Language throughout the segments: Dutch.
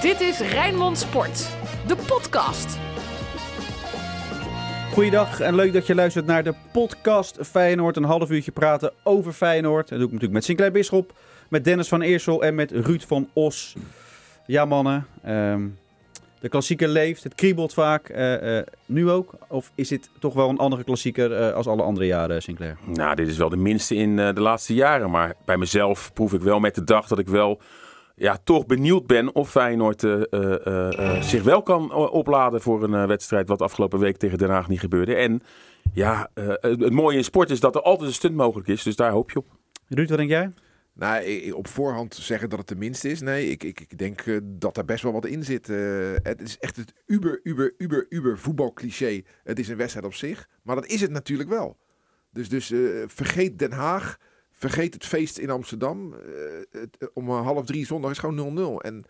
Dit is Rijnmond Sport, de podcast. Goeiedag en leuk dat je luistert naar de podcast Feyenoord. Een half uurtje praten over Feyenoord. Dat doe ik natuurlijk met Sinclair Bisschop, met Dennis van Eersel en met Ruud van Os. Ja mannen, ehm, de klassieker leeft, het kriebelt vaak. Eh, eh, nu ook? Of is dit toch wel een andere klassieker eh, als alle andere jaren, Sinclair? Nou, dit is wel de minste in eh, de laatste jaren. Maar bij mezelf proef ik wel met de dag dat ik wel ja, toch benieuwd ben of Feyenoord eh, eh, eh, zich wel kan opladen voor een wedstrijd wat afgelopen week tegen Den Haag niet gebeurde. En ja, eh, het, mooie in sport is dat er altijd een stunt mogelijk is. Dus daar hoop je op. Ruud, wat denk jij? Nou, op voorhand zeggen dat het de minste is. Nee, ik, ik, ik denk dat er best wel wat in zit. Eh, het is echt het uber, uber, uber, uber voetbalcliché. Het is een wedstrijd op zich. Maar dat is het natuurlijk wel. Dus, dus eh, vergeet Den Haag. Vergeet het feest in Amsterdam. Eh, het, eh, om eh, half drie zondag is gewoon 0-0. En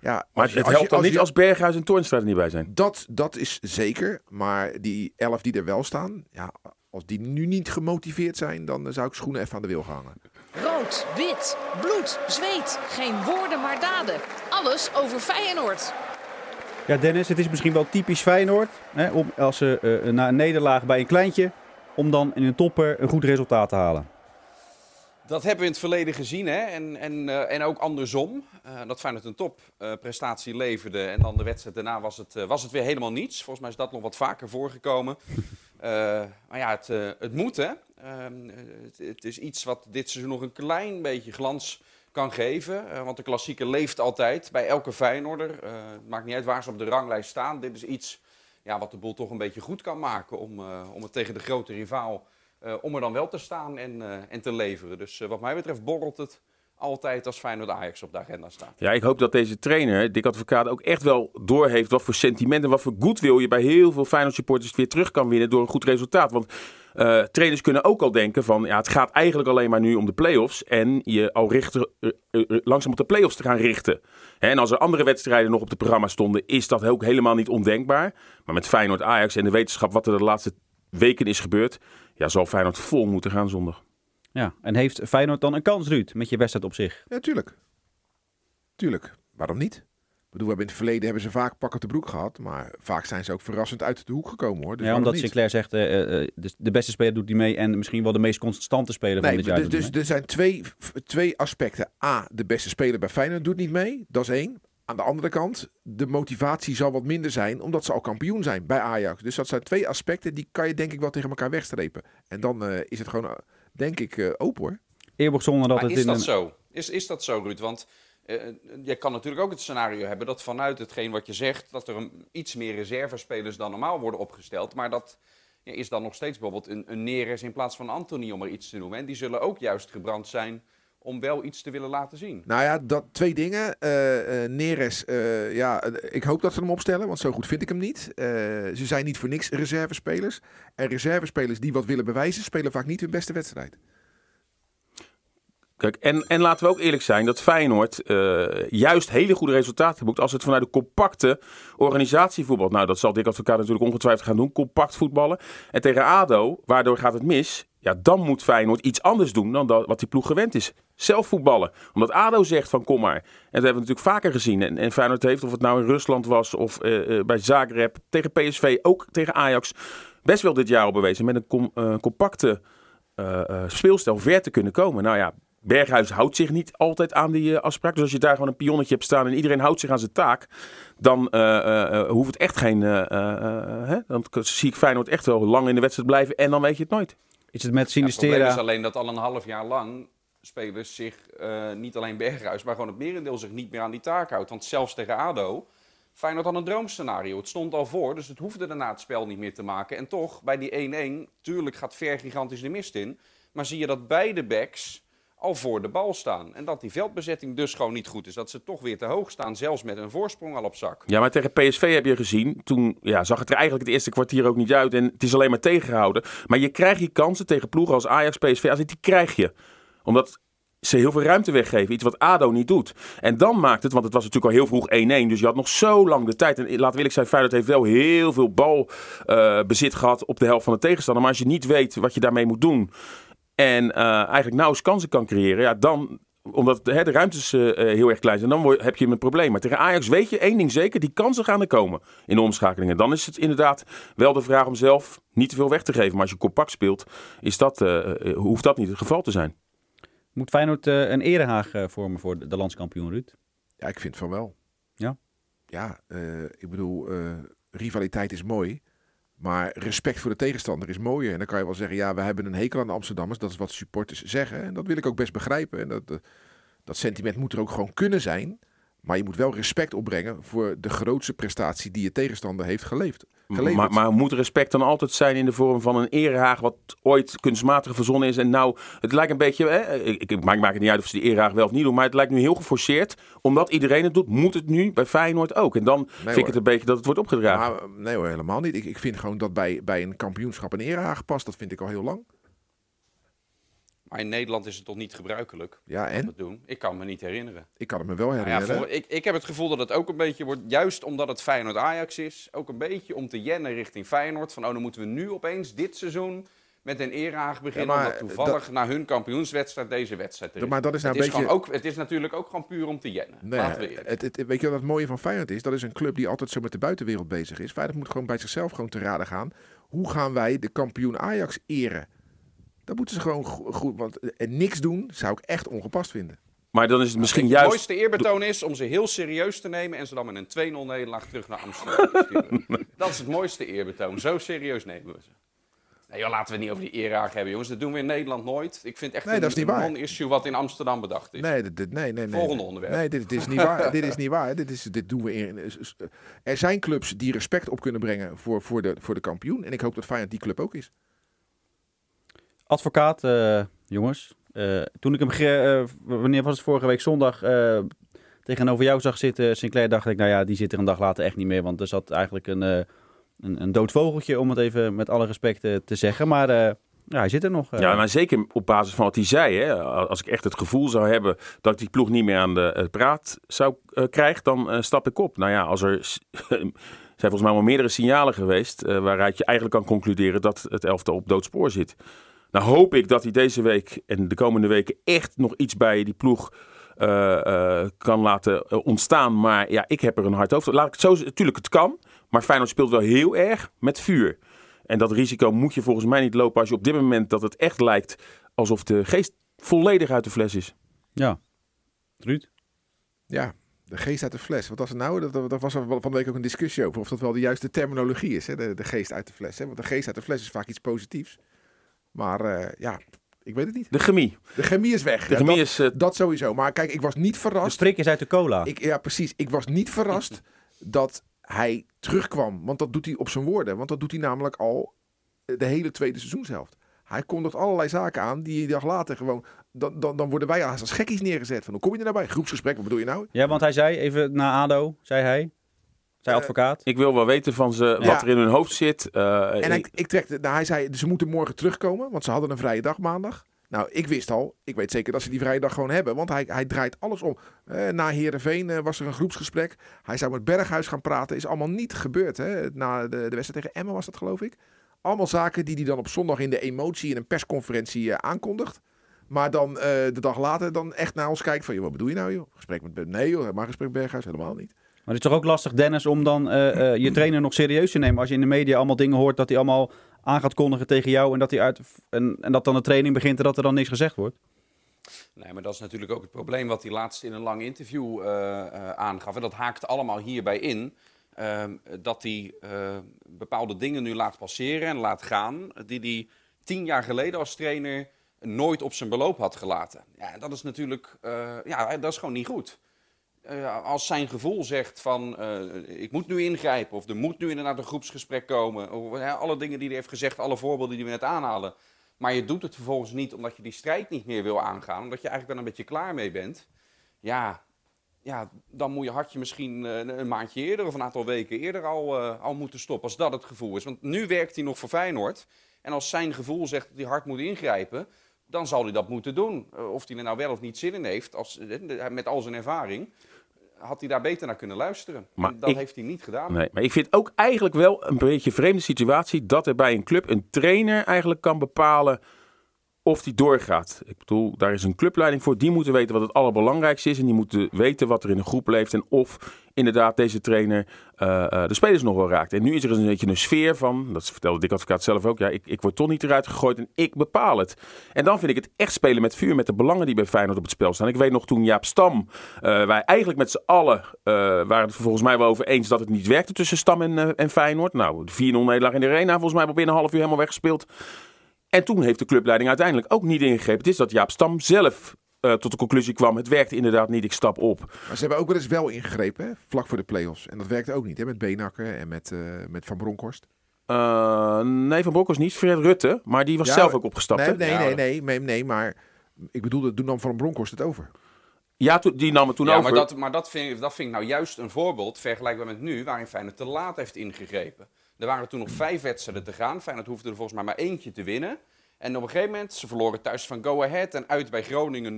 ja, Maar je- het helpt dan als niet je- als Berghuis en Toornstra er niet bij zijn. Dat, dat is zeker. Maar die elf die er wel staan. Ja, als die nu niet gemotiveerd zijn. Dan zou ik schoenen even aan de wil gaan hangen. Rood, wit, bloed, zweet. Geen woorden maar daden. Alles over Feyenoord. Ja, Dennis, het is misschien wel typisch Feyenoord. Hè, om, als ze eh, na een nederlaag bij een kleintje, om dan in een topper een goed resultaat te halen. Dat hebben we in het verleden gezien hè? En, en, eh, en ook andersom. Eh, dat Feyenoord een topprestatie leverde en dan de wedstrijd daarna was het, eh, was het weer helemaal niets. Volgens mij is dat nog wat vaker voorgekomen. Maar ja, het, het moet hè. Ehm, het, is iets wat dit seizoen nog een klein beetje glans kan geven. Want de klassieker leeft altijd bij elke Feyenoorder. Het maakt niet uit waar ze op de ranglijst staan. Dit is iets ja, wat de boel toch een beetje goed kan maken om, om het tegen de grote rivaal om er dan wel te staan en, eh, en te leveren. Dus eh, wat mij betreft borrelt het altijd als Feyenoord Ajax op de agenda staat. Ja, ik hoop dat deze trainer, Dick Advocaat, ook echt wel doorheeft wat voor sentimenten, wat voor goodwill je bij heel veel Feyenoord supporters weer terug kan winnen door een goed resultaat. Want eh, trainers kunnen ook al denken van, ja, het gaat eigenlijk alleen maar nu om de play-offs en je al richten, eh, eh, eh, langzaam op de play-offs te gaan richten. Hè, en als er andere wedstrijden nog op het programma stonden, is dat ook helemaal niet ondenkbaar. Maar met Feyenoord Ajax en de wetenschap wat er de laatste weken is gebeurd, ja, zal Feyenoord vol moeten gaan zondag. Ja, en heeft Feyenoord dan een kans, Ruud, met je wedstrijd op zich? Ja, tuurlijk. Tuurlijk. Waarom niet? Ik bedoel, we hebben in het verleden hebben ze vaak pak op de broek gehad. Maar vaak zijn ze ook verrassend uit de hoek gekomen hoor. Dus ja, omdat niet? Sinclair zegt, eh, eh, de, de beste speler doet niet mee en misschien wel de meest constante speler van Nee, dit jaar. dus, dus er zijn twee, twee aspecten. A, de beste speler bij Feyenoord doet niet mee. Dat is één. Aan de andere kant, de motivatie zal wat minder zijn, omdat ze al kampioen zijn bij Ajax. Dus dat zijn twee aspecten, die kan je denk ik wel tegen elkaar wegstrepen. En dan eh, is het gewoon, eh, denk ik, eh, open hoor. Eeuwig zonder dat Maar het is in dat een... zo? Is, is dat zo, Ruud? Want eh, je kan natuurlijk ook het scenario hebben dat vanuit hetgeen wat je zegt, dat er een, iets meer reservespelers dan normaal worden opgesteld. Maar dat ja, is dan nog steeds bijvoorbeeld een, een Neres in plaats van Anthony, om er iets te noemen. En die zullen ook juist gebrand zijn om wel iets te willen laten zien. Nou ja, dat, twee dingen. Eh eh, Neres, eh, ja, ik hoop dat ze hem opstellen, want zo goed vind ik hem niet. Eh, ze zijn niet voor niks reservespelers. En reservespelers die wat willen bewijzen, spelen vaak niet hun beste wedstrijd. Kijk, en, en laten we ook eerlijk zijn dat Feyenoord eh, juist hele goede resultaten boekt als het vanuit de compacte organisatie voetbalt. Nou, dat zal Dick Advocaat natuurlijk ongetwijfeld gaan doen, compact voetballen. En tegen ADO, waardoor gaat het mis, ja, dan moet Feyenoord iets anders doen dan dat, wat die ploeg gewend is. Zelf voetballen. Omdat ADO zegt van kom maar. En dat hebben we natuurlijk vaker gezien. En, en Feyenoord heeft, of het nou in Rusland was of eh, eh, bij Zagreb, tegen PSV, ook tegen Ajax, best wel dit jaar al bewezen met een eh, compacte eh, speelstijl ver te kunnen komen. Nou ja, Berghuis houdt zich niet altijd aan die afspraak. Dus als je daar gewoon een pionnetje hebt staan en iedereen houdt zich aan zijn taak, dan hoeft het echt geen. hè? Dan zie ik Feyenoord echt wel lang in de wedstrijd blijven en dan weet je het nooit. Is het met Ja, het probleem is Sinistera... alleen dat al een half jaar lang spelers zich, eh, niet alleen Berghuis, maar gewoon het merendeel zich niet meer aan die taak houdt. Want zelfs tegen ADO, Feyenoord had een droomscenario. Het stond al voor, dus het hoefde daarna het spel niet meer te maken. En toch, bij die 1-1, tuurlijk gaat Ver gigantisch de mist in. Maar zie je dat beide backs al voor de bal staan. En dat die veldbezetting dus gewoon niet goed is. Dat ze toch weer te hoog staan, zelfs met een voorsprong al op zak. Ja, maar tegen PSV heb je gezien. Toen ja, zag het er eigenlijk het eerste kwartier ook niet uit. En het is alleen maar tegengehouden. Maar je krijgt je kansen tegen ploegen als Ajax, PSV. AZ, Die krijg je. Omdat ze heel veel ruimte weggeven. Iets wat ADO niet doet. En dan maakt het, want het was natuurlijk al heel vroeg 1-1. Dus je had nog zo lang de tijd. En we eerlijk zijn, Feyenoord heeft wel heel veel balbezit gehad op de helft van de tegenstander. Maar als je niet weet wat je daarmee moet doen. En eh, eigenlijk nauwelijks kansen kan creëren. Ja, dan omdat hè, de ruimtes eh, eh, heel erg klein zijn, dan word- heb je een probleem. Maar tegen Ajax weet je één ding zeker, die kansen gaan er komen in de omschakelingen. Dan is het inderdaad wel de vraag om zelf niet te veel weg te geven. Maar als je compact speelt, is dat, hoeft dat niet het geval te zijn. Moet Feyenoord eh, een erehaag eh, vormen voor de, de landskampioen, Ruud? Ja, ik vind van wel. Ja? Ja, eh, ik bedoel, eh, rivaliteit is mooi. Maar respect voor de tegenstander is mooier. En dan kan je wel zeggen, ja, we hebben een hekel aan de Amsterdammers. Dat is wat supporters zeggen. En dat wil ik ook best begrijpen. En dat, eh, dat sentiment moet er ook gewoon kunnen zijn. Maar je moet wel respect opbrengen voor de grootste prestatie die je tegenstander heeft geleefd. Geleverd. Maar, maar moet respect dan altijd zijn in de vorm van een erehaag wat ooit kunstmatig verzonnen is? En nou, het lijkt een beetje, hè, ik, ik maak, maak het niet uit of ze die erehaag wel of niet doen, maar het lijkt nu heel geforceerd. Omdat iedereen het doet, moet het nu bij Feyenoord ook. En dan vind ik het een beetje dat het wordt opgedragen. Maar, nee hoor, helemaal niet. Ik, ik vind gewoon dat bij, bij een kampioenschap een erehaag past. Dat vind ik al heel lang. Maar in Nederland is het toch niet gebruikelijk Ja, om en? dat doen? Ik kan me niet herinneren. Ik kan het me wel Nou ja, herinneren. voor- ik, ik heb het gevoel dat het ook een beetje wordt, juist omdat het Feyenoord-Ajax is, ook een beetje om te jennen richting Feyenoord. Van, oh, dan moeten we nu opeens dit seizoen met een erehaag beginnen, Ja, omdat toevallig na hun kampioenswedstrijd deze wedstrijd is. Maar dat is nou het, een is beetje... ook, het is natuurlijk ook gewoon puur om te jennen. Nee, we het, het, weet je wat het mooie van Feyenoord is? Dat is een club die altijd zo met de buitenwereld bezig is. Feyenoord moet gewoon bij zichzelf gewoon te raden gaan. Hoe gaan wij de kampioen Ajax eren? Dat moeten ze gewoon go- goed... Want eh, niks doen zou ik echt ongepast vinden. Maar dan is het misschien Het juist... mooiste eerbetoon is om ze heel serieus te nemen en ze dan met een 2-0 nederlaag terug naar Amsterdam te sturen. Dat is het mooiste eerbetoon. Zo serieus nemen we ze. Nee, joh, laten we het niet over die erehaag hebben, jongens. Dat doen we in Nederland nooit. Ik vind echt Nee, een, dat is niet waar. een non-issue wat in Amsterdam bedacht is. Nee, dit, dit- nee, nee, nee. Volgende onderwerp. Nee, dit, dit is niet waar. dit is niet waar. Dit, is, dit doen we in... Er zijn clubs die respect op kunnen brengen voor, voor, de, voor de kampioen. En ik hoop dat Feyenoord die club ook is. Advocaat, eh, jongens. Eh, toen ik hem, eh, wanneer was het vorige week zondag, tegenover jou zag zitten, Sinclair, dacht ik, nou ja, die zit er een dag later echt niet meer. Want er zat eigenlijk een, een, een dood vogeltje, om het even met alle respect te zeggen. Maar ja, hij zit er nog. Ja, maar zeker op basis van wat hij zei. Hè, als ik echt het gevoel zou hebben dat ik die ploeg niet meer aan de praat zou krijgen, dan stap ik op. Nou ja, als er zijn volgens mij wel meerdere signalen geweest waaruit je eigenlijk kan concluderen dat het elftal op doodspoor zit. Nou hoop ik dat hij deze week en de komende weken echt nog iets bij die ploeg eh, eh, kan laten eh, ontstaan. Maar ja, ik heb er een hard hoofd. Laat ik het zo zeggen. Tuurlijk, het kan. Maar Feyenoord speelt wel heel erg met vuur. En dat risico moet je volgens mij niet lopen als je op dit moment dat het echt lijkt alsof de geest volledig uit de fles is. Ja. Ruud? Ja, de geest uit de fles. Wat was het nou? Dat, dat, dat was er van de week ook een discussie over. Of dat wel de juiste terminologie is, hè? De, de geest uit de fles. Hè? Want de geest uit de fles is vaak iets positiefs. Maar eh, ja, ik weet het niet. De chemie. De chemie is weg. De Ja, chemie dat, is... eh, dat sowieso. Maar kijk, ik was niet De verrast. prik is uit de cola. Ik, ja, precies. Ik was niet verrast dat hij terugkwam. Want dat doet hij op zijn woorden. Want dat doet hij namelijk al de hele tweede seizoenshelft. Hij kondigt allerlei zaken aan die een dag later gewoon... Dan, dan, dan worden wij als als gekkies neergezet. Van, hoe kom je er nou bij? Groepsgesprek, wat bedoel je nou? Ja, want hij zei, even na ADO, zei hij, zei Eh, advocaat. ik wil wel weten van ze Ja. wat er in hun hoofd zit. Eh, En ik- ik, trek, nou, hij zei, ze moeten morgen terugkomen, want ze hadden een vrije dag maandag. Nou, ik wist al, ik weet zeker dat ze die vrije dag gewoon hebben, want hij, hij draait alles om. Eh, na Heerenveen eh, was er een groepsgesprek. Hij zou met Berghuis gaan praten, is allemaal niet gebeurd. Hè? Na de, de wedstrijd tegen Emmen was dat, geloof ik. Allemaal zaken die hij dan op zondag in de emotie in een persconferentie aankondigt. Maar dan eh, de dag later dan echt naar ons kijkt van, joh, wat bedoel je nou joh? Gesprek met, nee joh, maar gesprek met Berghuis helemaal niet. Maar het is toch ook lastig, Dennis, om dan eh, eh, je trainer nog serieus te nemen. Als je in de media allemaal dingen hoort dat hij allemaal aan gaat kondigen tegen jou. En dat, hij uit, en, en dat dan de training begint en dat er dan niks gezegd wordt. Nee, maar dat is natuurlijk ook het probleem wat hij laatst in een lang interview eh, aangaf. En dat haakt allemaal hierbij in. ehm, dat hij bepaalde dingen nu laat passeren en laat gaan. die hij tien jaar geleden als trainer nooit op zijn beloop had gelaten. Ja, dat is natuurlijk ja, dat is gewoon niet goed. Eh, als zijn gevoel zegt van eh, ik moet nu ingrijpen of er moet nu inderdaad een groepsgesprek komen. Of, alle dingen die hij heeft gezegd, alle voorbeelden die we net aanhalen. Maar je doet het vervolgens niet omdat je die strijd niet meer wil aangaan. Omdat je eigenlijk wel een beetje klaar mee bent. Ja, ja dan moet je hartje misschien eh, een maandje eerder of een aantal weken eerder al, al moeten stoppen. Als dat het gevoel is. Want nu werkt hij nog voor Feyenoord. En als zijn gevoel zegt dat hij hard moet ingrijpen, dan zal hij dat moeten doen. Of hij er nou wel of niet zin in heeft, als, met al zijn ervaring, had hij daar beter naar kunnen luisteren. Maar En dat ik- heeft hij niet gedaan. Nee, maar ik vind ook eigenlijk wel een beetje een vreemde situatie dat er bij een club een trainer eigenlijk kan bepalen of die doorgaat. Ik bedoel, daar is een clubleiding voor. Die moeten weten wat het allerbelangrijkste is. En die moeten weten wat er in de groep leeft. En of inderdaad deze trainer uh, uh, de spelers nog wel raakt. En nu is er een beetje een sfeer van, dat vertelde Dick Advocaat zelf ook. Ja, ik, ik word toch niet eruit gegooid en ik bepaal het. En dan vind ik het echt spelen met vuur, met de belangen die bij Feyenoord op het spel staan. Ik weet nog toen Jaap Stam, uh, wij eigenlijk met z'n allen waren het volgens mij wel over eens dat het niet werkte tussen Stam en, en Feyenoord. Nou, de 4-0 nederlaag in de arena volgens mij binnen een half uur helemaal weggespeeld. En toen heeft de clubleiding uiteindelijk ook niet ingegrepen. Het is dat Jaap Stam zelf uh, tot de conclusie kwam: het werkte inderdaad niet, ik stap op. Maar ze hebben ook wel eens wel ingegrepen, hè? vlak voor de play-offs. En dat werkte ook niet, hè? met Beenakker en met, uh, met Van Bronckhorst. Uh, nee, Van Bronckhorst niet. Fred Rutte, maar die was ja, zelf ook opgestapt. Nee, nee, ja, nee, nee, nee, nee, maar ik bedoelde, toen nam Van Bronckhorst het over. Ja, die nam het toen ja, over. Maar, dat, maar dat, vind, dat vind ik nou juist een voorbeeld, vergelijkbaar met nu, waarin Feyenoord te laat heeft ingegrepen. Er waren toen nog vijf wedstrijden te gaan. Feyenoord hoefde er volgens mij maar eentje te winnen. En op een gegeven moment, ze verloren thuis van Go Ahead en uit bij Groningen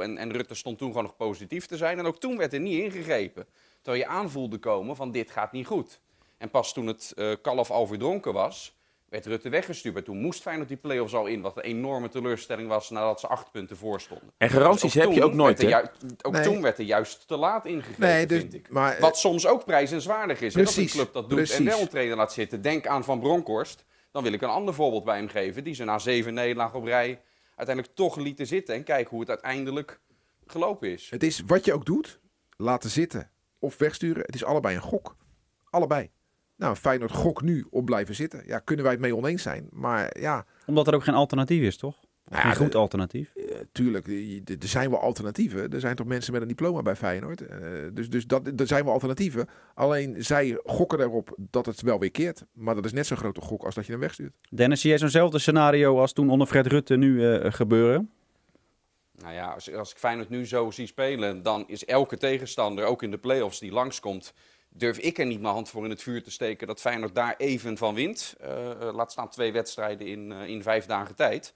0-0. En, en Rutte stond toen gewoon nog positief te zijn. En ook toen werd er niet ingegrepen. Terwijl je aanvoelde komen van dit gaat niet goed. En pas toen het uh, kalf al verdronken was, werd Rutte weggestuurd. Maar toen moest Feyenoord die play-offs al in. Wat een enorme teleurstelling was nadat ze acht punten voor stonden. En garanties dus heb je ook nooit, hè? Ook nee. toen werd er juist te laat ingegrepen, nee, dus, vind ik. Maar, Wat soms ook prijzenswaardig is. Precies, hè, dat een club dat doet precies. en wel een trainer laat zitten. Denk aan Van Bronckhorst. Dan wil ik een ander voorbeeld bij hem geven. Die ze na zeven nederlagen op rij uiteindelijk toch lieten zitten. En kijken hoe het uiteindelijk gelopen is. Het is wat je ook doet. Laten zitten of wegsturen. Het is allebei een gok. Allebei. Nou, Feyenoord gok nu op blijven zitten. Ja, kunnen wij het mee oneens zijn. Maar ja. Omdat er ook geen alternatief is, toch? Nou Geen goed alternatief. Uh, tuurlijk, er zijn wel alternatieven. Er zijn toch mensen met een diploma bij Feyenoord. Uh, dus dus dat, er zijn wel alternatieven. Alleen zij gokken erop dat het wel weer keert. Maar dat is net zo'n grote gok als dat je hem wegstuurt. Dennis, zie jij zo'nzelfde scenario als toen onder Fred Rutte nu uh, gebeuren? Nou ja, als, als ik Feyenoord nu zo zie spelen, dan is elke tegenstander, ook in de play-offs die langskomt, durf ik er niet mijn hand voor in het vuur te steken dat Feyenoord daar even van wint. Uh, laat staan twee wedstrijden in, uh, in vijf dagen tijd.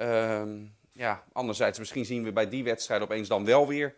Uh, ja, anderzijds, misschien zien we bij die wedstrijd opeens dan wel weer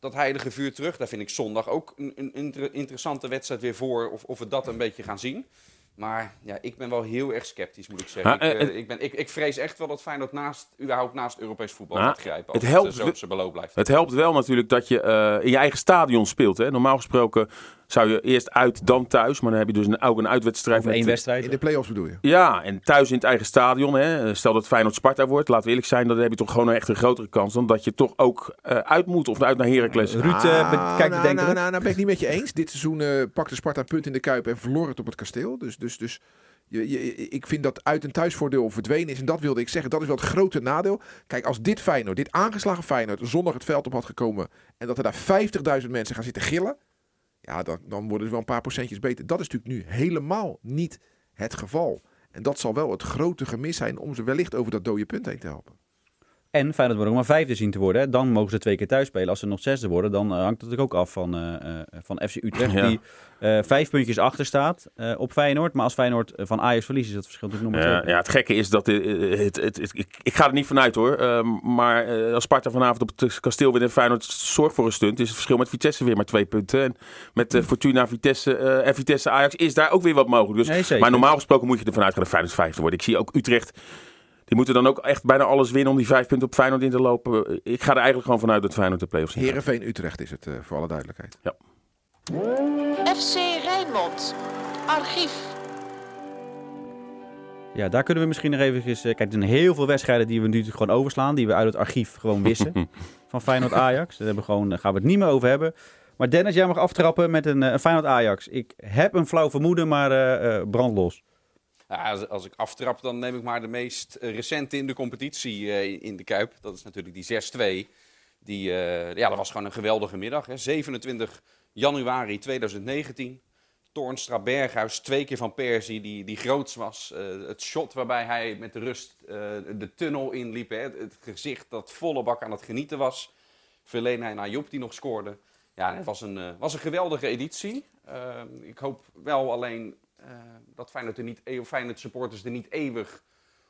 dat heilige vuur terug. Daar vind ik zondag ook een, een inter interessante wedstrijd weer voor, of, of we dat een beetje gaan zien. Maar ja, ik ben wel heel erg sceptisch, moet ik zeggen. Ha, ik, uh, uh, ik, ben, ik, ik, vrees echt wel dat Feyenoord naast, überhaupt naast Europees voetbal Ha, gaat grijpen. Als het het, helpt zo we- op zijn beloop blijft. Het helpt wel natuurlijk dat je eh, in je eigen stadion speelt. Hè? Normaal gesproken zou je eerst uit, dan thuis. Maar dan heb je dus een, ook een uitwedstrijd. Of één met- wedstrijd. In de play-offs bedoel je? Ja, en thuis in het eigen stadion. Hè. Stel dat Feyenoord Sparta wordt, laten we eerlijk zijn, dan heb je toch gewoon echt een grotere kans dan dat je toch ook eh, uit moet of uit naar Heracles. Ruud uh, Ah, kijkt nou, bedenkelijk. nou, nou, nou ben ik niet met je eens. Dit seizoen eh, pakte Sparta een punt in de Kuip en verloor het op het kasteel. Dus, dus, dus je, je, ik vind dat uit- en thuisvoordeel verdwenen is. En dat wilde ik zeggen. Dat is wel het grote nadeel. Kijk, als dit Feyenoord, dit aangeslagen Feyenoord, zondag het veld op had gekomen. En dat er daar 50.000 mensen gaan zitten gillen. Ja, dan, dan worden ze wel een paar procentjes beter. Dat is natuurlijk nu helemaal niet het geval. En dat zal wel het grote gemis zijn om ze wellicht over dat dode punt heen te helpen. En Feyenoord wordt ook maar vijfde zien te worden. Dan mogen ze twee keer thuis spelen. Als ze nog zesde worden, dan eh, hangt het natuurlijk ook af van, eh, eh, van FC Utrecht. Ja. Die vijf puntjes achter staat op Feyenoord. Maar als Feyenoord van Ajax verliest, is dat verschil natuurlijk nog maar Ja, twee. ja, het gekke is dat het, het, het- ik, ik ga er niet vanuit hoor. Ehm, maar als Sparta vanavond op het kasteel wint en Feyenoord zorgt voor een stunt, is het verschil met Vitesse weer maar twee punten. En met eh, Fortuna Vitesse en Vitesse Ajax is daar ook weer wat mogelijk. Dus, Nee, maar normaal gesproken moet je ervan uitgaan dat Feyenoord vijfde wordt. Ik zie ook Utrecht. Die moeten dan ook echt bijna alles winnen om die vijf punten op Feyenoord in te lopen. Ik ga er eigenlijk gewoon vanuit dat Feyenoord de play-offs in gaat. Herenveen Utrecht is het, eh, voor alle duidelijkheid. FC Rijnmond. Archief. Ja, daar kunnen we misschien nog even... eens, eh, kijk, er zijn heel veel wedstrijden die we nu natuurlijk gewoon overslaan. Die we uit het archief gewoon wissen. van Feyenoord Ajax. Daar hebben we gewoon, gaan we het niet meer over hebben. Maar Dennis, jij mag aftrappen met een, eh, een Feyenoord Ajax. Ik heb een flauw vermoeden, maar eh, eh, brand los. Ja, als, als ik aftrap, dan neem ik maar de meest eh, recente in de competitie eh, in de Kuip. Dat is natuurlijk die 6-2. Die, eh, ja, dat was gewoon een geweldige middag. Hè. 27 januari 2019. Toornstra Berghuis, twee keer van Persie, die, die groots was. Het shot waarbij hij met de rust de tunnel inliep. Hè. Het, gezicht dat volle bak aan het genieten was. Verlenen naar Joep die nog scoorde. Ja, het was een, was een geweldige editie. Eh, ik hoop wel alleen dat Feyenoord, er niet, e- Feyenoord supporters er niet eeuwig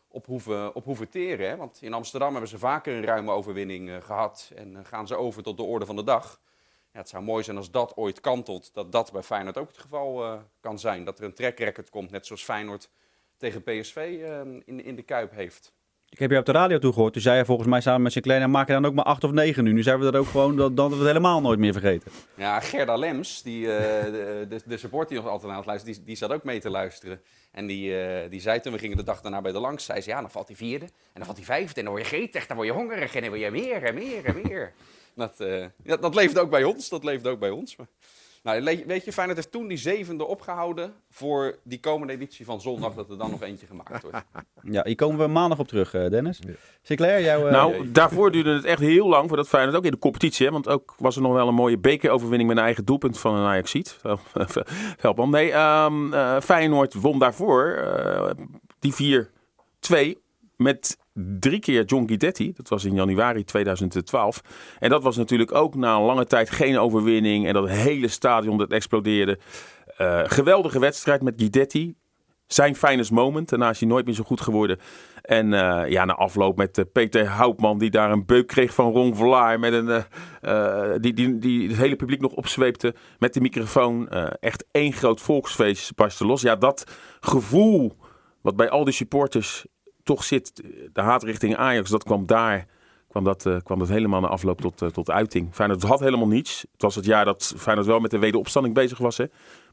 op hoeven, op hoeven teren. Want in Amsterdam hebben ze vaker een ruime overwinning eh, gehad. En eh, gaan ze over tot de orde van de dag. Ja, het zou mooi zijn als dat ooit kantelt. Dat dat bij Feyenoord ook het geval eh, kan zijn. Dat er een track record komt, net zoals Feyenoord tegen PSV in, in de Kuip heeft. Ik heb je op de radio toegehoord. Toen zei hij volgens mij samen met zijn kleine, maak je dan ook maar acht of negen nu. Nu zijn we dat ook gewoon, dan dat we het helemaal nooit meer vergeten. Ja, Gerda Lems, die, eh, de, de, de support die nog altijd aan het luisteren, die, die zat ook mee te luisteren. En die, eh, die zei toen, we gingen de dag daarna bij de langs, zei ze, ja, dan valt die vierde, en dan valt die vijfde, en dan word je gretig, dan word je hongerig, en dan wil je meer en meer en meer. dat, eh, dat, dat leeft ook bij ons, dat leeft ook bij ons. Maar, nou, weet je, Feyenoord heeft toen die zevende opgehouden voor die komende editie van zondag, dat er dan nog eentje gemaakt wordt. Ja, hier komen we maandag op terug, eh, Dennis. Sinclair, jouw... eh, Nou, daarvoor duurde het echt heel lang voordat Feyenoord ook in de competitie, hè, want ook was er nog wel een mooie bekeroverwinning met een eigen doelpunt van een Ajaxiet. Veldman. Nee, ehm, eh, Feyenoord won daarvoor eh, die 4-2 met drie keer John Guidetti. Dat was in januari 2012. En dat was natuurlijk ook na een lange tijd geen overwinning en dat hele stadion dat explodeerde. Eh, geweldige wedstrijd met Guidetti. Zijn finest moment. Daarna is hij nooit meer zo goed geworden. En eh, ja, na afloop met eh, Peter Houtman, die daar een beuk kreeg van Ron Vlaar. Met een, die, die, die het hele publiek nog opzweepte met de microfoon. Echt één groot volksfeest barstte los. Ja, dat gevoel wat bij al die supporters toch zit, de haat richting Ajax, dat kwam daar. Kwam dat, eh, kwam dat helemaal na afloop tot, eh, tot uiting. Feyenoord had helemaal niets. Het was het jaar dat Feyenoord wel met de wederopstanding bezig was. Hè?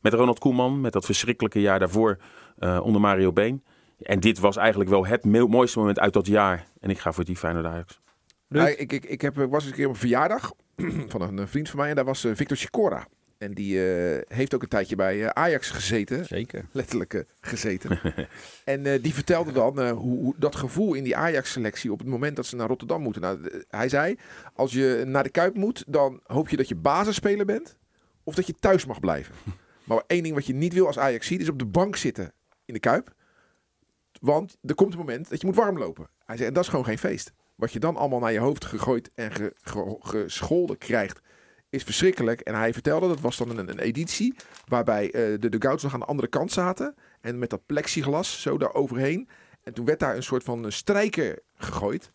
Met Ronald Koeman, met dat verschrikkelijke jaar daarvoor eh, onder Mario Been. En dit was eigenlijk wel het mooiste moment uit dat jaar. En ik ga voor die Feyenoord Ajax. Ja, ik, ik, ik heb, ik was eens een keer op een verjaardag van een eh, vriend van mij en daar was eh, Victor Sikora. En die eh, heeft ook een tijdje bij eh, Ajax gezeten. Zeker. letterlijk eh, gezeten. en die vertelde dan hoe, hoe dat gevoel in die Ajax-selectie op het moment dat ze naar Rotterdam moeten. Nou, hij zei, als je naar de Kuip moet, dan hoop je dat je basisspeler bent of dat je thuis mag blijven. maar één ding wat je niet wil als Ajax ziet, is op de bank zitten in de Kuip. Want er komt een moment dat je moet warm lopen. Hij zei, en dat is gewoon geen feest. Wat je dan allemaal naar je hoofd gegooid en ge- ge- gescholden krijgt, is verschrikkelijk. En hij vertelde, dat was dan een, een editie waarbij eh, de dugouts nog aan de andere kant zaten. En met dat plexiglas zo daar overheen. En toen werd daar een soort van eh, strijker gegooid.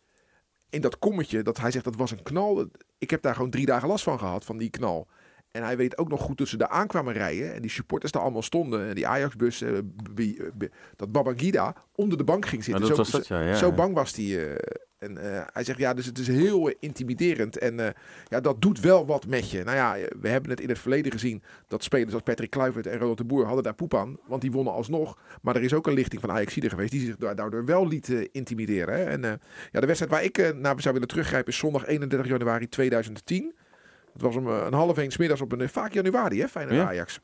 In dat kommetje, dat hij zegt dat was een knal. Ik heb daar gewoon drie dagen last van gehad, van die knal. En hij weet ook nog goed dat ze daar aankwamen rijden. En die supporters daar allemaal stonden. En die Ajax-bus, eh, b- dat Babangida onder de bank ging zitten. zo, was dat, ja, ja, zo bang was hij. eh, en eh, hij zegt, ja, dus het is heel eh, intimiderend. En eh, ja, dat doet wel wat met je. Nou ja, we hebben het in het verleden gezien dat spelers als Patrick Kluivert en Ronald de Boer hadden daar poep aan. Want die wonnen alsnog. Maar er is ook een lichting van Ajax geweest die zich da- daardoor wel liet intimideren. Hè. En ja, de wedstrijd waar ik naar zou willen teruggrijpen is zondag 31 januari 2010. Dat was om een half één middags op een, vaak januari, hè, Feyenoord Ja. Ajax.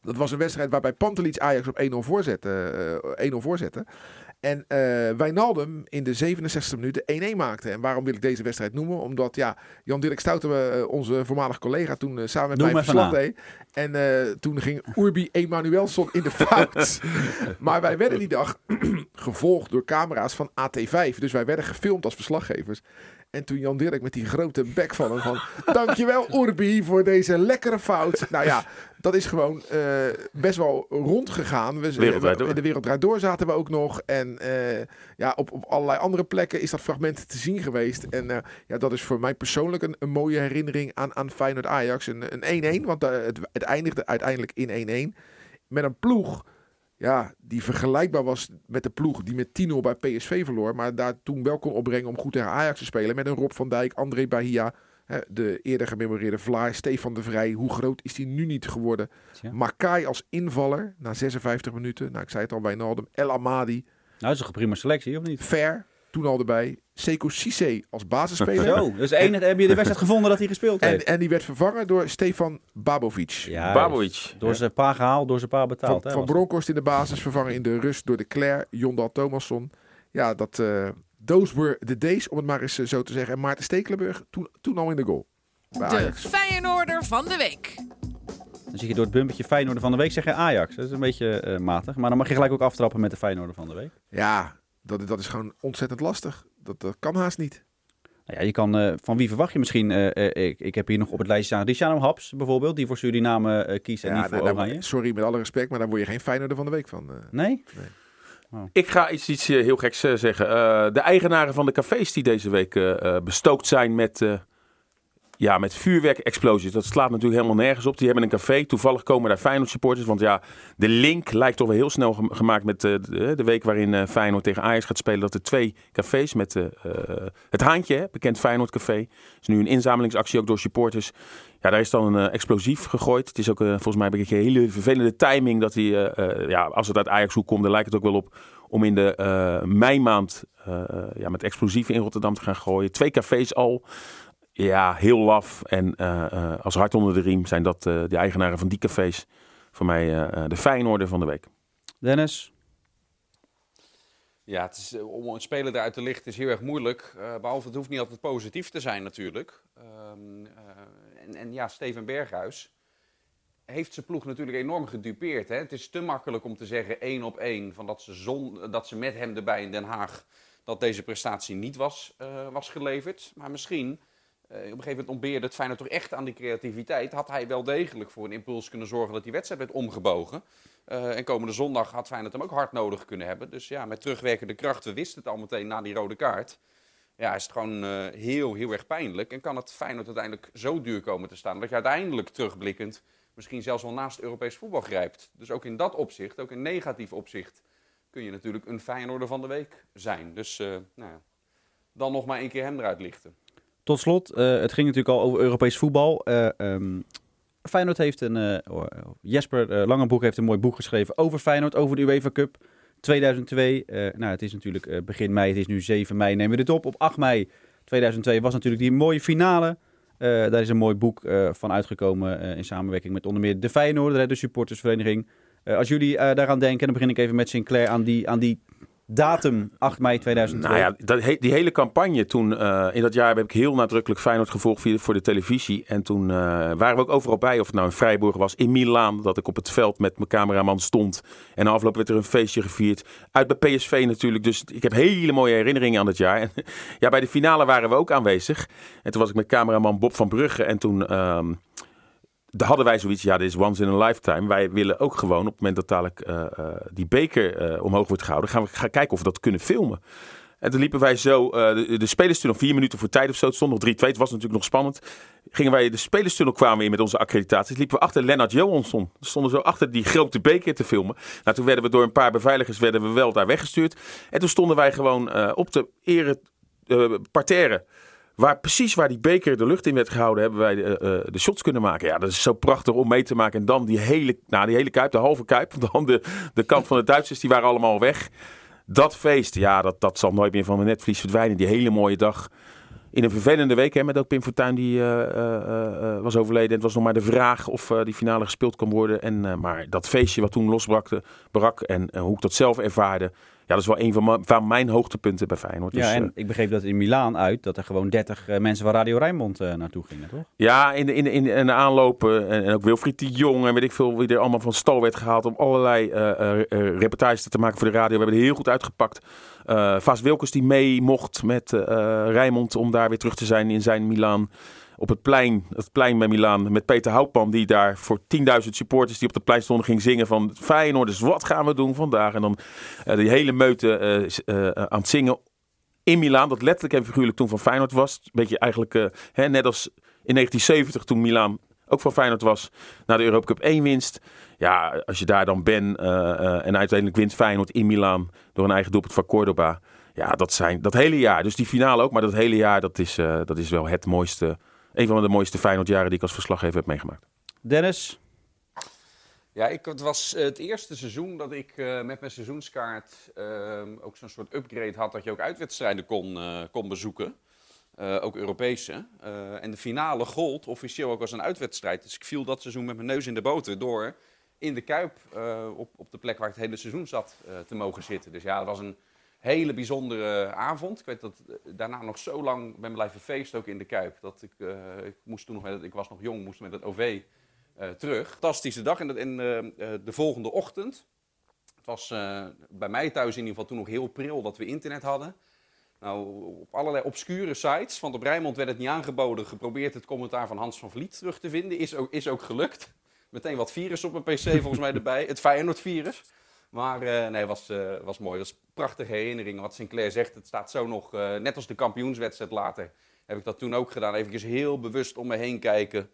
Dat was een wedstrijd waarbij Pantelic Ajax op 1-0 voorzette. eh, 1-0 voorzette. En eh Wijnaldum in de 67e minuut de 1-1 maakte. En waarom wil ik deze wedstrijd noemen? Omdat ja, Jan-Dirk Stouten, eh, onze voormalig collega, toen eh, samen met Noem mij verslag deed. En eh, toen ging Urbi Emanuelson in de fout. maar wij werden die dag gevolgd door camera's van AT5. Dus wij werden gefilmd als verslaggevers. En toen Jan Dirk met die grote bek van hem van... Dankjewel Urbi voor deze lekkere fout. Nou ja, dat is gewoon eh, best wel rondgegaan. We, Wereldwijd door. De wereld door zaten we ook nog. En eh, ja, op, op allerlei andere plekken is dat fragment te zien geweest. En eh, ja, dat is voor mij persoonlijk een, een mooie herinnering aan, aan Feyenoord Ajax. Een een 1-1, want het, het eindigde uiteindelijk in 1-1. Met een ploeg ja, die vergelijkbaar was met de ploeg die met 10-0 bij PSV verloor. Maar daar toen wel kon opbrengen om goed tegen Ajax te spelen. Met een Rob van Dijk, André Bahia, de eerder gememoreerde Vlaar, Stefan de Vrij. Hoe groot is die nu niet geworden? Tja. Makai als invaller na 56 minuten. Nou, ik zei het al, Wijnaldum. El Amadi, Nou, dat is een prima selectie, of niet? Ver, toen al erbij. Sekou Cissé als basisspeler. Zo, dus één, heb je de wedstrijd gevonden dat hij gespeeld En, heeft? en die werd vervangen door Stefan Babovic. Ja, Babovic. Door zijn pa gehaald, door zijn pa betaald. Van, hè, van was Bronkhorst in de basis, vervangen in de rust door de Claire, Jondal Thomasson. Ja, dat, eh those were the days, om het maar eens eh, zo te zeggen. En Maarten Stekelenburg, toen, toen al in de goal. Bij De. Feyenoorder van de week. Dan zie je door het bumpertje Feyenoord van de week zeggen Ajax. Dat is een beetje eh, matig. Maar dan mag je gelijk ook aftrappen met de Feyenoord van de week. Ja, dat, dat is gewoon ontzettend lastig. Dat, dat kan haast niet. Nou ja, je kan, eh, van wie verwacht je misschien? eh, eh, ik, ik heb hier nog op het lijstje staan Richano Haps bijvoorbeeld, die voor Suriname eh, kiest en Ja, niet voor nou, Oranje. sorry, met alle respect, maar daar word je geen Feyenoorder van de week van. eh. Nee? Ik ga iets, iets eh, heel geks eh, zeggen. Eh, de eigenaren van de cafés die deze week bestookt zijn met ja, met vuurwerkexplosies. Dat slaat natuurlijk helemaal nergens op. Die hebben een café. Toevallig komen daar Feyenoord supporters. Want ja, de link lijkt toch wel heel snel gem- gemaakt met eh, de, week waarin eh, Feyenoord tegen Ajax gaat spelen. Dat er twee cafés met eh, het Haantje, bekend Feyenoord café. is nu een inzamelingsactie ook door supporters. Ja, daar is dan een explosief gegooid. Het is ook volgens mij een hele vervelende timing. Dat hij, ja, als het uit Ajax hoek komt, dan lijkt het ook wel op om in de meimaand ja, met explosieven in Rotterdam te gaan gooien. Twee cafés al. Ja, heel laf. En eh, eh, als hart onder de riem zijn dat eh, de eigenaren van die cafés. Voor mij eh, eh, de Feyenoorder van de week. Dennis? Ja, het is, om een speler eruit te lichten is heel erg moeilijk. eh, behalve het hoeft niet altijd positief te zijn natuurlijk. Ehm, eh, en, en ja, Steven Berghuis heeft zijn ploeg natuurlijk enorm gedupeerd. Hè? Het is te makkelijk om te zeggen één op één van dat ze, zon, dat ze met hem erbij in Den Haag dat deze prestatie niet was, eh, was geleverd. Maar misschien, op een gegeven moment ontbeerde het Feyenoord toch echt aan die creativiteit. Had hij wel degelijk voor een impuls kunnen zorgen dat die wedstrijd werd omgebogen. Eh, en komende zondag had Feyenoord hem ook hard nodig kunnen hebben. Dus ja, met terugwerkende kracht, we wisten het al meteen na die rode kaart. Ja, is het gewoon eh, heel, heel erg pijnlijk. En kan het Feyenoord uiteindelijk zo duur komen te staan... dat je uiteindelijk terugblikkend misschien zelfs wel naast Europees voetbal grijpt. Dus ook in dat opzicht, ook in negatief opzicht... kun je natuurlijk een Feyenoorder van de week zijn. Dus eh, nou ja, dan nog maar één keer hem eruit lichten. Tot slot, eh, het ging natuurlijk al over Europees voetbal. Ehm, Feyenoord heeft een... eh, oh, eh, Jesper Langenbroek heeft een mooi boek geschreven over Feyenoord, over de UEFA Cup 2002. Eh, nou, het is natuurlijk begin mei, het is nu 7 mei, nemen we dit op. Op 8 mei 2002 was natuurlijk die mooie finale. Daar is een mooi boek van uitgekomen in samenwerking met onder meer de Feyenoorder, de supportersvereniging. Als jullie daaraan denken, dan begin ik even met Sinclair aan die, aan die datum 8 mei 2002. Nou ja, dat, die hele campagne toen, eh, in dat jaar heb ik heel nadrukkelijk Feyenoord gevolgd voor de televisie. En toen eh, waren we ook overal bij, of het nou in Freiburg was, in Milaan, dat ik op het veld met mijn cameraman stond. En na afloop werd er een feestje gevierd. Uit bij PSV natuurlijk, dus ik heb hele mooie herinneringen aan dat jaar. Ja, bij de finale waren we ook aanwezig. En toen was ik met cameraman Bob van Brugge en toen... ehm, daar hadden wij zoiets, ja, dit is once in a lifetime. Wij willen ook gewoon op het moment dat dadelijk eh, eh, die beker eh, omhoog wordt gehouden, gaan we gaan kijken of we dat kunnen filmen. En toen liepen wij zo, de, de spelerstunnel, vier minuten voor tijd of zo, het stond nog 3-2, het was natuurlijk nog spannend. Gingen wij de spelerstunnel kwamen in met onze accreditaties, liepen we achter Lennart Johansson. Stonden zo achter die grote beker te filmen. Nou, toen werden we door een paar beveiligers werden we wel daar weggestuurd. En toen stonden wij gewoon op de ere parterre. Waar precies waar die beker de lucht in werd gehouden, hebben wij de, eh, de shots kunnen maken. Ja, dat is zo prachtig om mee te maken. En dan die hele, nou, die hele kuip, de halve kuip. Want dan de, de kant van de Duitsers, die waren allemaal weg. Dat feest, ja, dat, dat zal nooit meer van mijn netvlies verdwijnen. Die hele mooie dag. In een vervelende week, hè, met ook Pim Fortuyn die eh, eh, eh, was overleden. En het was nog maar de vraag of eh, die finale gespeeld kan worden. En, eh, maar dat feestje wat toen losbrakte, brak en eh, hoe ik dat zelf ervaarde. Ja, dat is wel een van, mijn- van mijn hoogtepunten bij Feyenoord. Ja, Dus, en eh, ik begreep dat in Milaan uit dat er gewoon 30 eh, mensen van Radio Rijnmond eh, naartoe gingen, toch? Ja, in de, in de, in in de aanlopen. En, en ook Wilfried de Jong en weet ik veel wie er allemaal van stal werd gehaald. om allerlei reportages te maken voor de radio. We hebben het heel goed uitgepakt. Vaas Wilkes die mee mocht met Rijnmond om daar weer terug te zijn in zijn Milaan. Op het plein, het plein bij Milaan. Met Peter Houtman die daar voor 10.000 supporters die op het plein stonden ging zingen van Feyenoorders. Wat gaan we doen vandaag? En dan eh, die hele meute eh, eh, aan het zingen in Milaan, dat letterlijk en figuurlijk toen van Feyenoord was. Beetje eigenlijk hè, net als in 1970 toen Milaan ook van Feyenoord was. Na de Europa Cup 1 winst. Ja, als je daar dan bent en uiteindelijk wint Feyenoord in Milaan door een eigen doelpunt van Cordoba. Ja, dat zijn dat hele jaar. Dus die finale ook, maar dat hele jaar, dat is, dat is wel het mooiste. Een van de mooiste Feyenoordjaren die ik als verslaggever heb meegemaakt. Dennis? Ja, ik, het was eh, het eerste seizoen dat ik eh, met mijn seizoenskaart ehm, ook zo'n soort upgrade had dat je ook uitwedstrijden kon, eh, kon bezoeken. Eh, ook Europese. Eh, en de finale gold officieel ook als een uitwedstrijd. Dus ik viel dat seizoen met mijn neus in de boter door in de Kuip eh, op, op de plek waar ik het hele seizoen zat eh, te mogen zitten. Dus ja, dat was een hele bijzondere avond. Ik weet dat eh, daarna nog zo lang ben blijven feesten ook in de Kuip. Dat ik, eh, ik moest toen nog, ik was nog jong, moest met het OV eh, terug. Fantastische dag. En, de volgende ochtend, het was bij mij thuis in ieder geval toen nog heel pril dat we internet hadden. Nou, op allerlei obscure sites, want op Rijnmond werd het niet aangeboden, geprobeerd het commentaar van Hans van Vliet terug te vinden. Is ook, is ook gelukt. Meteen wat virus op mijn pc volgens mij erbij, het Feyenoord-virus. Maar eh, nee, was, eh, was mooi. Is een prachtige herinnering. Wat Sinclair zegt, het staat zo nog, eh, net als de kampioenswedstrijd later, heb ik dat toen ook gedaan. Even heel bewust om me heen kijken.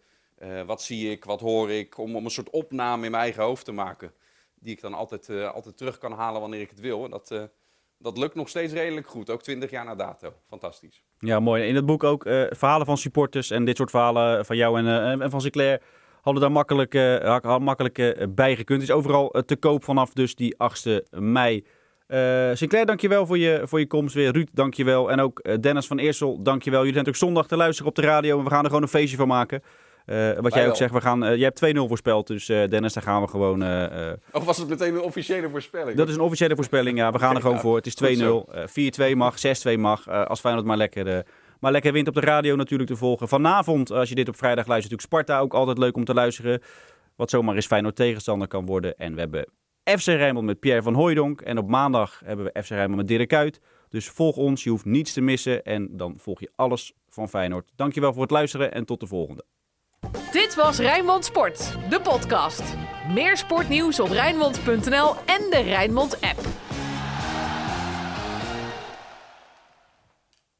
Wat zie ik, wat hoor ik? Om, om een soort opname in mijn eigen hoofd te maken. Die ik dan altijd, altijd terug kan halen wanneer ik het wil. En dat, dat lukt nog steeds redelijk goed. Ook 20 jaar na dato. Fantastisch. Ja, mooi. In het boek ook verhalen van supporters en dit soort verhalen van jou en, en van Sinclair hadden daar makkelijk, eh, hadden makkelijk eh, bij gekund. Is overal eh, te koop vanaf dus die 8e mei. Eh Sinclair, dankjewel voor je, voor je komst weer. Ruud, dankjewel. En ook Dennis van Eersel, dankjewel. Jullie zijn natuurlijk zondag te luisteren op de radio en we gaan er gewoon een feestje van maken. Eh, wat jij ook zegt, we gaan, eh, jij hebt 2-0 voorspeld, dus eh, Dennis, daar gaan we gewoon... Of was het meteen een officiële voorspelling? dat is een officiële voorspelling, ja. We gaan er gewoon voor. Het is 2-0. Eh, 4-2 mag, 6-2 mag. als Feyenoord maar lekker, maar lekker wint op de radio natuurlijk te volgen. Vanavond, als je dit op vrijdag luistert, natuurlijk Sparta ook altijd leuk om te luisteren. Wat zomaar eens Feyenoord tegenstander kan worden. En we hebben FC Rijnmond met Pierre van Hooijdonk. En op maandag hebben we FC Rijnmond met Dirk Kuyt. Dus volg ons, je hoeft niets te missen. En dan volg je alles van Feyenoord. Dankjewel voor het luisteren en tot de volgende. Dit was Rijnmond Sport, de podcast. Meer sportnieuws op Rijnmond.nl en de Rijnmond app.